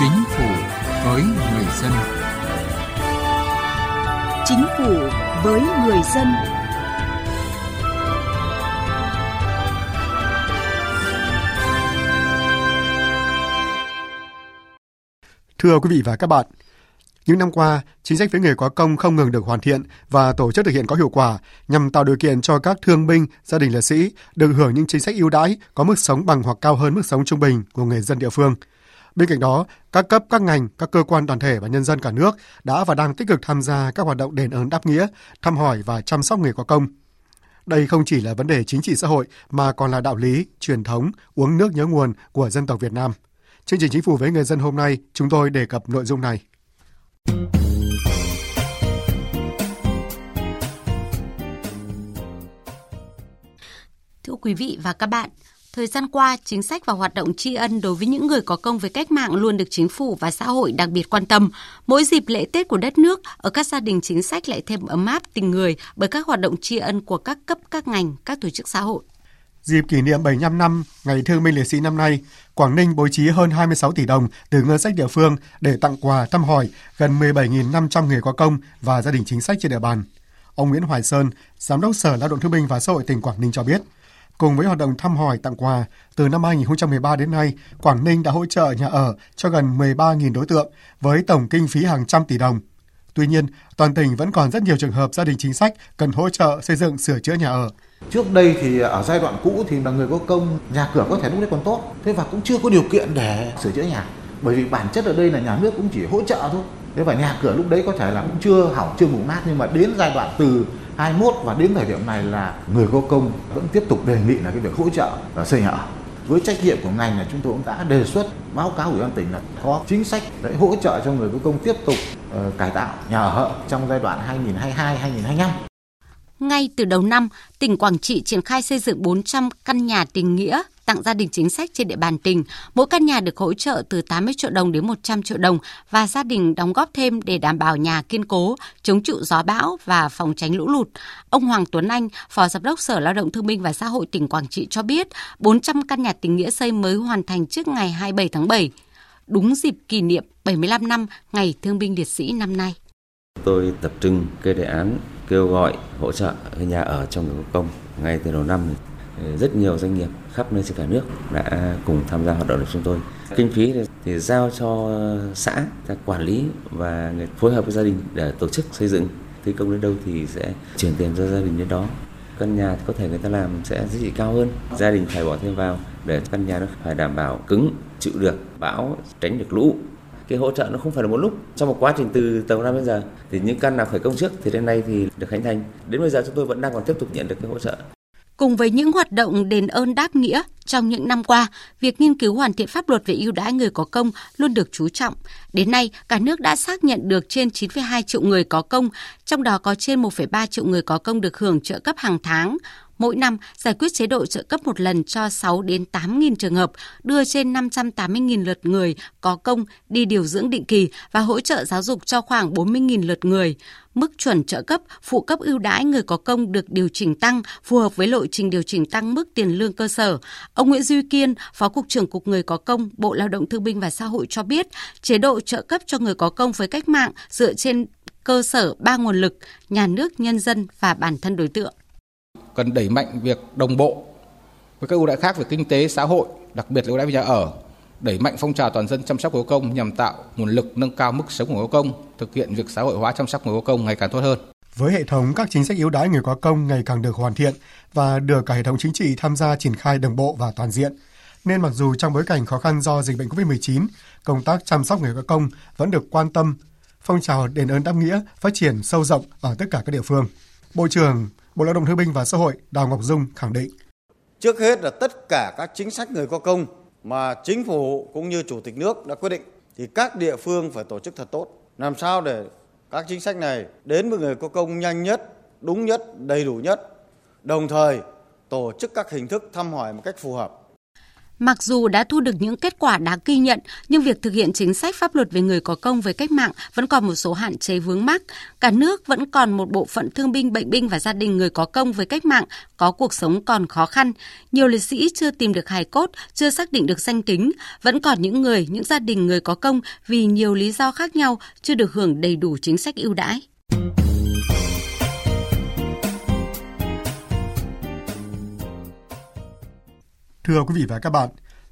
Chính phủ với người dân. Chính phủ với người dân. Thưa quý vị và các bạn, những năm qua, chính sách với người có công không ngừng được hoàn thiện và tổ chức thực hiện có hiệu quả nhằm tạo điều kiện cho các thương binh, gia đình liệt sĩ được hưởng những chính sách ưu đãi có mức sống bằng hoặc cao hơn mức sống trung bình của người dân địa phương. Bên cạnh đó, các cấp, các ngành, các cơ quan đoàn thể và nhân dân cả nước đã và đang tích cực tham gia các hoạt động đền ơn đáp nghĩa, thăm hỏi và chăm sóc người có công. Đây không chỉ là vấn đề chính trị xã hội mà còn là đạo lý, truyền thống, uống nước nhớ nguồn của dân tộc Việt Nam. Chương trình Chính phủ với người dân hôm nay, chúng tôi đề cập nội dung này. Thưa quý vị và các bạn, thời gian qua, chính sách và hoạt động tri ân đối với những người có công với cách mạng luôn được chính phủ và xã hội đặc biệt quan tâm. Mỗi dịp lễ Tết của đất nước, ở các gia đình chính sách lại thêm ấm áp tình người bởi các hoạt động tri ân của các cấp, các ngành, các tổ chức xã hội. Dịp kỷ niệm 75 năm Ngày Thương binh Liệt sĩ năm nay, Quảng Ninh bố trí hơn 26 tỷ đồng từ ngân sách địa phương để tặng quà thăm hỏi gần 17.500 người có công và gia đình chính sách trên địa bàn. Ông Nguyễn Hoài Sơn, Giám đốc Sở Lao động Thương binh và Xã hội tỉnh Quảng Ninh cho biết, cùng với hoạt động thăm hỏi tặng quà, từ năm 2013 đến nay, Quảng Ninh đã hỗ trợ nhà ở cho gần 13.000 đối tượng với tổng kinh phí hàng trăm tỷ đồng. Tuy nhiên, toàn tỉnh vẫn còn rất nhiều trường hợp gia đình chính sách cần hỗ trợ xây dựng sửa chữa nhà ở. Trước đây thì ở giai đoạn cũ thì là người có công, nhà cửa có thể lúc đấy còn tốt, thế và cũng chưa có điều kiện để sửa chữa nhà. Bởi vì bản chất ở đây là nhà nước cũng chỉ hỗ trợ thôi. Thế và nhà cửa lúc đấy có thể là cũng chưa hỏng, chưa mục nát nhưng mà đến giai đoạn từ 21 và đến thời điểm này là người có công vẫn tiếp tục đề nghị là cái việc hỗ trợ và xây nhà ở với trách nhiệm của ngành là chúng tôi cũng đã đề xuất báo cáo ủy ban tỉnh là có chính sách để hỗ trợ cho người có công tiếp tục uh, cải tạo nhà ở trong giai đoạn 2022-2025. Ngay từ đầu năm, tỉnh Quảng Trị triển khai xây dựng 400 căn nhà tình nghĩa tặng gia đình chính sách trên địa bàn tỉnh. Mỗi căn nhà được hỗ trợ từ 80 triệu đồng đến 100 triệu đồng và gia đình đóng góp thêm để đảm bảo nhà kiên cố, chống chịu gió bão và phòng tránh lũ lụt. Ông Hoàng Tuấn Anh, Phó Giám đốc Sở Lao động Thương binh và Xã hội tỉnh Quảng Trị cho biết, 400 căn nhà tình nghĩa xây mới hoàn thành trước ngày 27 tháng 7, đúng dịp kỷ niệm 75 năm Ngày Thương binh Liệt sĩ năm nay. Tôi tập trung cái đề án kêu gọi hỗ trợ nhà ở trong người có công ngay từ đầu năm rất nhiều doanh nghiệp khắp nơi trên cả nước đã cùng tham gia hoạt động của chúng tôi. Kinh phí thì giao cho xã ta quản lý và phối hợp với gia đình để tổ chức xây dựng. Thi công đến đâu thì sẽ chuyển tiền cho gia đình đến đó. Căn nhà có thể người ta làm sẽ giá trị cao hơn. Gia đình phải bỏ thêm vào để căn nhà nó phải đảm bảo cứng, chịu được bão, tránh được lũ cái hỗ trợ nó không phải là một lúc trong một quá trình từ tàu năm đến giờ thì những căn nào khởi công trước thì đến nay thì được khánh thành đến bây giờ chúng tôi vẫn đang còn tiếp tục nhận được cái hỗ trợ Cùng với những hoạt động đền ơn đáp nghĩa, trong những năm qua, việc nghiên cứu hoàn thiện pháp luật về ưu đãi người có công luôn được chú trọng. Đến nay, cả nước đã xác nhận được trên 9,2 triệu người có công, trong đó có trên 1,3 triệu người có công được hưởng trợ cấp hàng tháng. Mỗi năm giải quyết chế độ trợ cấp một lần cho 6 đến 8 nghìn trường hợp, đưa trên 580 nghìn lượt người có công đi điều dưỡng định kỳ và hỗ trợ giáo dục cho khoảng 40 nghìn lượt người mức chuẩn trợ cấp, phụ cấp ưu đãi người có công được điều chỉnh tăng phù hợp với lộ trình điều chỉnh tăng mức tiền lương cơ sở. Ông Nguyễn Duy Kiên, Phó Cục trưởng Cục Người có công, Bộ Lao động Thương binh và Xã hội cho biết, chế độ trợ cấp cho người có công với cách mạng dựa trên cơ sở ba nguồn lực, nhà nước, nhân dân và bản thân đối tượng. Cần đẩy mạnh việc đồng bộ với các ưu đãi khác về kinh tế, xã hội, đặc biệt là ưu đãi về nhà ở, đẩy mạnh phong trào toàn dân chăm sóc người có công nhằm tạo nguồn lực nâng cao mức sống của người có công, thực hiện việc xã hội hóa chăm sóc người có công ngày càng tốt hơn. Với hệ thống các chính sách ưu đãi người có công ngày càng được hoàn thiện và được cả hệ thống chính trị tham gia triển khai đồng bộ và toàn diện, nên mặc dù trong bối cảnh khó khăn do dịch bệnh COVID-19, công tác chăm sóc người có công vẫn được quan tâm, phong trào đền ơn đáp nghĩa phát triển sâu rộng ở tất cả các địa phương. Bộ trưởng Bộ Lao động Thương binh và Xã hội Đào Ngọc Dung khẳng định. Trước hết là tất cả các chính sách người có công mà chính phủ cũng như chủ tịch nước đã quyết định thì các địa phương phải tổ chức thật tốt. Làm sao để các chính sách này đến với người có công nhanh nhất, đúng nhất, đầy đủ nhất. Đồng thời tổ chức các hình thức thăm hỏi một cách phù hợp. Mặc dù đã thu được những kết quả đáng ghi nhận, nhưng việc thực hiện chính sách pháp luật về người có công với cách mạng vẫn còn một số hạn chế vướng mắc. Cả nước vẫn còn một bộ phận thương binh, bệnh binh và gia đình người có công với cách mạng có cuộc sống còn khó khăn. Nhiều liệt sĩ chưa tìm được hài cốt, chưa xác định được danh tính. Vẫn còn những người, những gia đình người có công vì nhiều lý do khác nhau chưa được hưởng đầy đủ chính sách ưu đãi. Thưa quý vị và các bạn,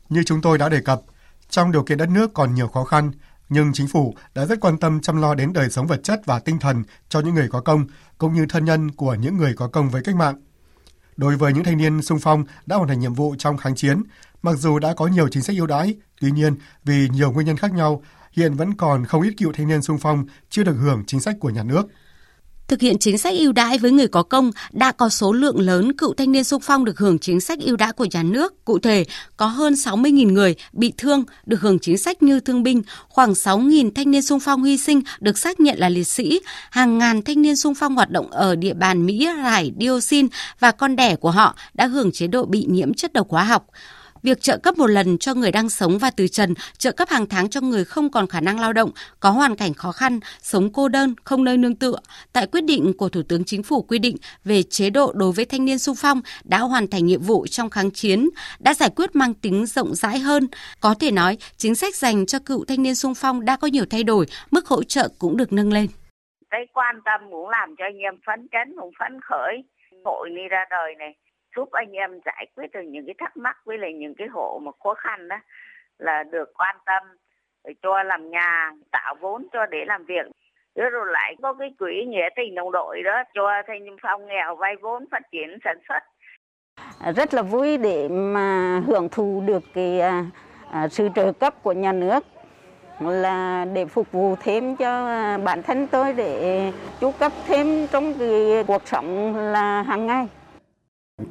như chúng tôi đã đề cập, trong điều kiện đất nước còn nhiều khó khăn, nhưng chính phủ đã rất quan tâm chăm lo đến đời sống vật chất và tinh thần cho những người có công, cũng như thân nhân của những người có công với cách mạng. Đối với những thanh niên sung phong đã hoàn thành nhiệm vụ trong kháng chiến, mặc dù đã có nhiều chính sách ưu đãi, tuy nhiên vì nhiều nguyên nhân khác nhau, hiện vẫn còn không ít cựu thanh niên sung phong chưa được hưởng chính sách của nhà nước. Thực hiện chính sách ưu đãi với người có công, đã có số lượng lớn cựu thanh niên sung phong được hưởng chính sách ưu đãi của nhà nước. Cụ thể, có hơn 60.000 người bị thương được hưởng chính sách như thương binh, khoảng 6.000 thanh niên sung phong hy sinh được xác nhận là liệt sĩ, hàng ngàn thanh niên sung phong hoạt động ở địa bàn Mỹ, Rải, Dioxin và con đẻ của họ đã hưởng chế độ bị nhiễm chất độc hóa học việc trợ cấp một lần cho người đang sống và từ trần, trợ cấp hàng tháng cho người không còn khả năng lao động, có hoàn cảnh khó khăn, sống cô đơn, không nơi nương tựa. Tại quyết định của Thủ tướng Chính phủ quy định về chế độ đối với thanh niên sung phong đã hoàn thành nhiệm vụ trong kháng chiến, đã giải quyết mang tính rộng rãi hơn. Có thể nói, chính sách dành cho cựu thanh niên sung phong đã có nhiều thay đổi, mức hỗ trợ cũng được nâng lên. Cái quan tâm muốn làm cho anh em phấn chấn, cũng phấn khởi, hội đi ra đời này giúp anh em giải quyết được những cái thắc mắc với lại những cái hộ mà khó khăn đó là được quan tâm cho làm nhà tạo vốn cho để làm việc. Rồi lại có cái quỹ nghĩa tình đồng đội đó cho thanh niên phong nghèo vay vốn phát triển sản xuất. À, rất là vui để mà hưởng thụ được cái à, à, sự trợ cấp của nhà nước là để phục vụ thêm cho à, bản thân tôi để chu cấp thêm trong cái cuộc sống là hàng ngày.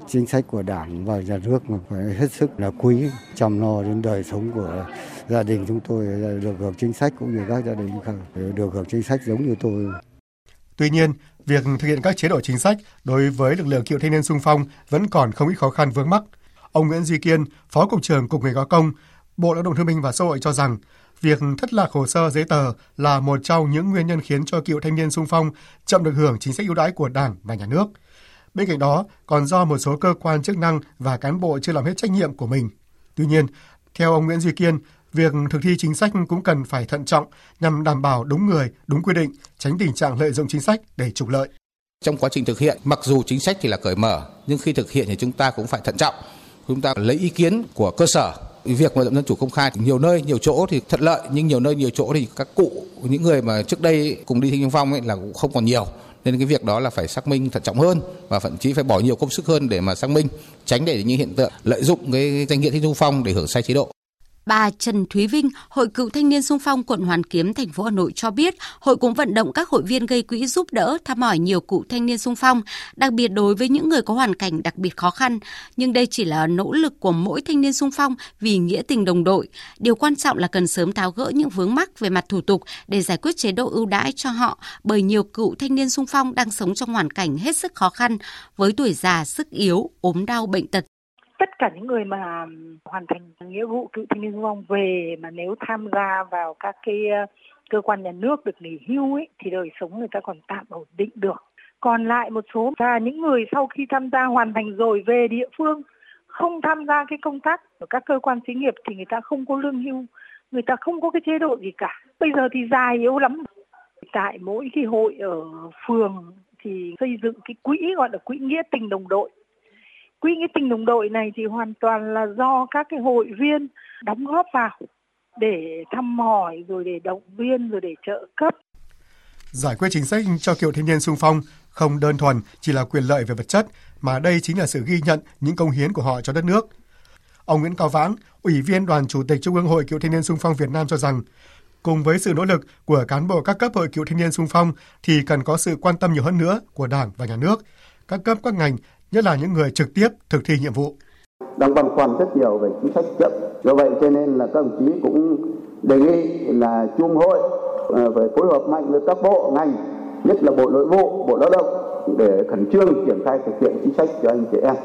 Chính sách của Đảng và nhà nước mà phải hết sức là quý, chăm lo đến đời sống của gia đình chúng tôi được hưởng chính sách cũng như các gia đình khác được hưởng chính sách giống như tôi. Tuy nhiên, việc thực hiện các chế độ chính sách đối với lực lượng cựu thanh niên sung phong vẫn còn không ít khó khăn vướng mắc. Ông Nguyễn Duy Kiên, Phó Cục trưởng Cục Người có công, Bộ Lao động Thương binh và Xã hội cho rằng việc thất lạc hồ sơ giấy tờ là một trong những nguyên nhân khiến cho cựu thanh niên sung phong chậm được hưởng chính sách ưu đãi của Đảng và Nhà nước – Bên cạnh đó, còn do một số cơ quan chức năng và cán bộ chưa làm hết trách nhiệm của mình. Tuy nhiên, theo ông Nguyễn Duy Kiên, việc thực thi chính sách cũng cần phải thận trọng nhằm đảm bảo đúng người, đúng quy định, tránh tình trạng lợi dụng chính sách để trục lợi. Trong quá trình thực hiện, mặc dù chính sách thì là cởi mở, nhưng khi thực hiện thì chúng ta cũng phải thận trọng. Chúng ta lấy ý kiến của cơ sở việc mà dân chủ công khai nhiều nơi nhiều chỗ thì thuận lợi nhưng nhiều nơi nhiều chỗ thì các cụ những người mà trước đây cùng đi thanh niên phong ấy là cũng không còn nhiều nên cái việc đó là phải xác minh thận trọng hơn và thậm chí phải bỏ nhiều công sức hơn để mà xác minh, tránh để những hiện tượng lợi dụng cái danh nghĩa thích niên phong để hưởng sai chế độ. Bà Trần Thúy Vinh, Hội Cựu Thanh niên Sung phong quận Hoàn Kiếm, thành phố Hà Nội cho biết, hội cũng vận động các hội viên gây quỹ giúp đỡ, thăm hỏi nhiều cựu thanh niên sung phong, đặc biệt đối với những người có hoàn cảnh đặc biệt khó khăn. Nhưng đây chỉ là nỗ lực của mỗi thanh niên sung phong vì nghĩa tình đồng đội. Điều quan trọng là cần sớm tháo gỡ những vướng mắc về mặt thủ tục để giải quyết chế độ ưu đãi cho họ, bởi nhiều cựu thanh niên sung phong đang sống trong hoàn cảnh hết sức khó khăn, với tuổi già, sức yếu, ốm đau, bệnh tật tất cả những người mà hoàn thành nghĩa vụ cựu thanh niên sung phong về mà nếu tham gia vào các cái ờ, cơ quan nhà nước được nghỉ hưu ấy, thì đời sống người ta còn tạm ổn định được. Còn lại một số là những người sau khi tham gia hoàn thành rồi về địa phương, không tham gia cái công tác ở các cơ quan xí nghiệp thì người ta không có lương hưu, người ta không có cái chế độ gì cả. Bây giờ thì già yếu lắm. Tại mỗi cái hội ở phường thì xây dựng cái quỹ, gọi là quỹ nghĩa tình đồng đội quỹ nghĩa tình đồng đội này thì hoàn toàn là do các cái hội viên đóng góp vào để thăm hỏi rồi để động viên rồi để trợ cấp giải quyết chính sách cho cựu thanh niên sung phong không đơn thuần chỉ là quyền lợi về vật chất mà đây chính là sự ghi nhận những công hiến của họ cho đất nước. Ông Nguyễn Cao Vãng, Ủy viên Đoàn Chủ tịch Trung ương Hội Cựu Thanh niên Sung phong Việt Nam cho rằng, cùng với sự nỗ lực của cán bộ các cấp hội cựu thanh niên sung phong thì cần có sự quan tâm nhiều hơn nữa của Đảng và Nhà nước, các cấp các ngành nhất là những người trực tiếp thực thi nhiệm vụ. Đang băn khoăn rất nhiều về chính sách chậm. Do vậy cho nên là các đồng chí cũng đề nghị là chung hội về phải phối hợp mạnh với các bộ ngành, nhất là Bộ Nội vụ, Bộ Lao động để khẩn trương triển khai thực hiện chính sách cho anh chị em.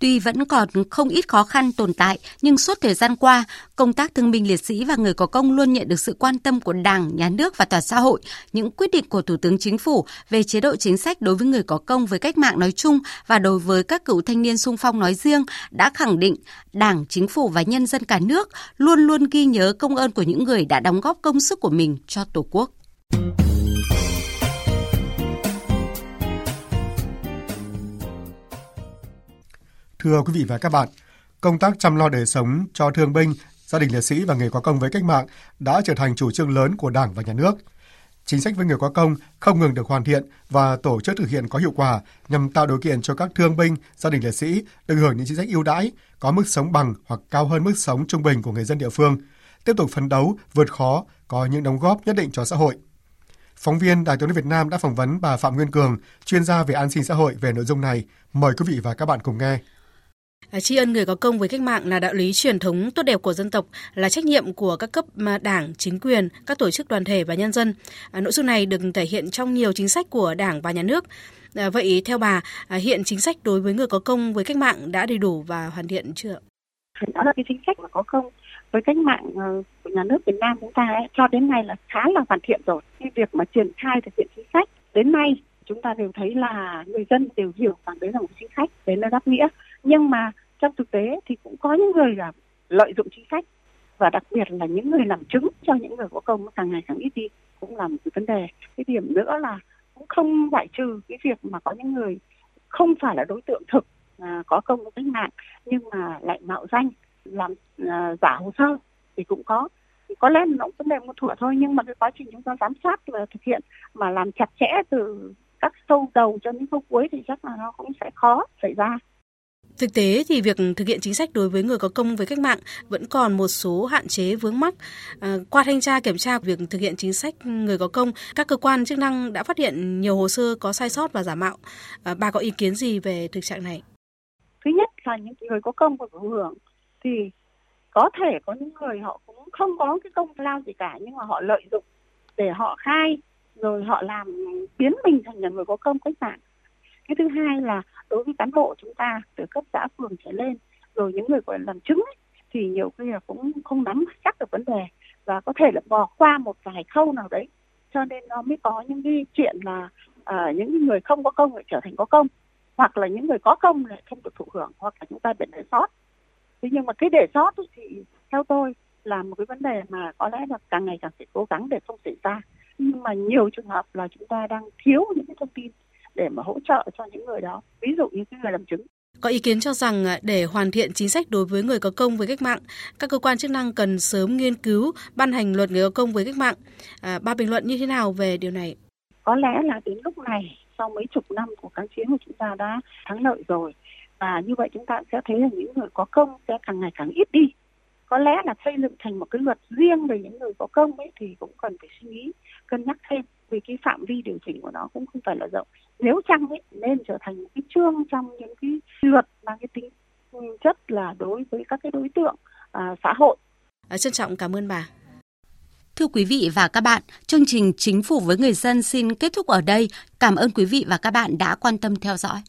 Tuy vẫn còn không ít khó khăn tồn tại, nhưng suốt thời gian qua, công tác thương binh liệt sĩ và người có công luôn nhận được sự quan tâm của Đảng, Nhà nước và toàn xã hội. Những quyết định của Thủ tướng Chính phủ về chế độ chính sách đối với người có công với cách mạng nói chung và đối với các cựu thanh niên sung phong nói riêng đã khẳng định Đảng, Chính phủ và nhân dân cả nước luôn luôn ghi nhớ công ơn của những người đã đóng góp công sức của mình cho Tổ quốc. Thưa quý vị và các bạn, công tác chăm lo đời sống cho thương binh, gia đình liệt sĩ và người có công với cách mạng đã trở thành chủ trương lớn của Đảng và Nhà nước. Chính sách với người có công không ngừng được hoàn thiện và tổ chức thực hiện có hiệu quả nhằm tạo điều kiện cho các thương binh, gia đình liệt sĩ được hưởng những chính sách ưu đãi, có mức sống bằng hoặc cao hơn mức sống trung bình của người dân địa phương, tiếp tục phấn đấu, vượt khó, có những đóng góp nhất định cho xã hội. Phóng viên Đài tiếng nói Việt Nam đã phỏng vấn bà Phạm Nguyên Cường, chuyên gia về an sinh xã hội về nội dung này. Mời quý vị và các bạn cùng nghe. Tri ân người có công với cách mạng là đạo lý truyền thống tốt đẹp của dân tộc, là trách nhiệm của các cấp đảng, chính quyền, các tổ chức đoàn thể và nhân dân. À, nội dung này được thể hiện trong nhiều chính sách của Đảng và Nhà nước. À, vậy theo bà, à, hiện chính sách đối với người có công với cách mạng đã đầy đủ và hoàn thiện chưa? Đó là cái chính sách mà có công với cách mạng ờ, của nhà nước Việt Nam chúng ta ấy, cho đến nay là khá là hoàn thiện rồi. Cái việc mà triển khai thực hiện chính sách đến nay chúng ta đều thấy là người dân đều hiểu rằng đấy là một chính sách, đấy là đáp nghĩa nhưng mà trong thực tế thì cũng có những người là lợi dụng chính sách và đặc biệt là những người làm chứng cho những người có công càng ngày càng ít đi cũng là một cái vấn đề. Cái điểm nữa là cũng không loại trừ cái việc mà có những người không phải là đối tượng thực à, có công với cách mạng nhưng mà lại mạo danh làm à, giả hồ sơ thì cũng có. Thì có lẽ nó cũng vấn đề một thủa thôi nhưng mà cái quá trình chúng ta giám sát và thực hiện mà làm chặt chẽ từ các khâu đầu cho đến khâu cuối thì chắc là nó cũng sẽ khó xảy ra. Thực tế thì việc thực hiện chính sách đối với người có công với cách mạng vẫn còn một số hạn chế vướng mắc. À, qua thanh tra kiểm tra việc thực hiện chính sách người có công, các cơ quan chức năng đã phát hiện nhiều hồ sơ có sai sót và giả mạo. À, bà có ý kiến gì về thực trạng này? Thứ nhất là những người có công và có hưởng thì có thể có những người họ cũng không có cái công lao gì cả nhưng mà họ lợi dụng để họ khai rồi họ làm biến mình thành là người có công cách mạng cái thứ hai là đối với cán bộ chúng ta từ cấp xã phường trở lên rồi những người gọi là làm chứng ấy, thì nhiều khi là cũng không nắm chắc được vấn đề và có thể là bỏ qua một vài khâu nào đấy. Cho nên nó mới có những cái chuyện là à, những người không có công lại trở thành có công hoặc là những người có công lại không được thụ hưởng hoặc là chúng ta bị để sót. Thế nhưng mà cái để sót thì theo tôi là một cái vấn đề mà có lẽ là càng ngày càng phải cố gắng để không xảy ra. Nhưng mà nhiều trường hợp là chúng ta đang thiếu những cái thông tin để mà hỗ trợ cho những người đó ví dụ như cái người làm chứng có ý kiến cho rằng à, để hoàn thiện chính sách đối với người có công với cách mạng, các cơ quan chức năng cần sớm nghiên cứu ban hành luật người có công với cách mạng. À, ba bình luận như thế nào về điều này? Có lẽ là đến lúc này sau mấy chục năm của kháng chiến của chúng ta đã thắng lợi rồi và như vậy chúng ta sẽ thấy là những người có công sẽ càng ngày càng ít đi có lẽ là xây dựng thành một cái luật riêng về những người có công ấy thì cũng cần phải suy nghĩ cân nhắc thêm vì cái phạm vi điều chỉnh của nó cũng không phải là rộng nếu chăng ấy nên trở thành một cái chương trong những cái luật mang cái tính chất là đối với các cái đối tượng à, xã hội à, trân trọng cảm ơn bà Thưa quý vị và các bạn, chương trình Chính phủ với người dân xin kết thúc ở đây. Cảm ơn quý vị và các bạn đã quan tâm theo dõi.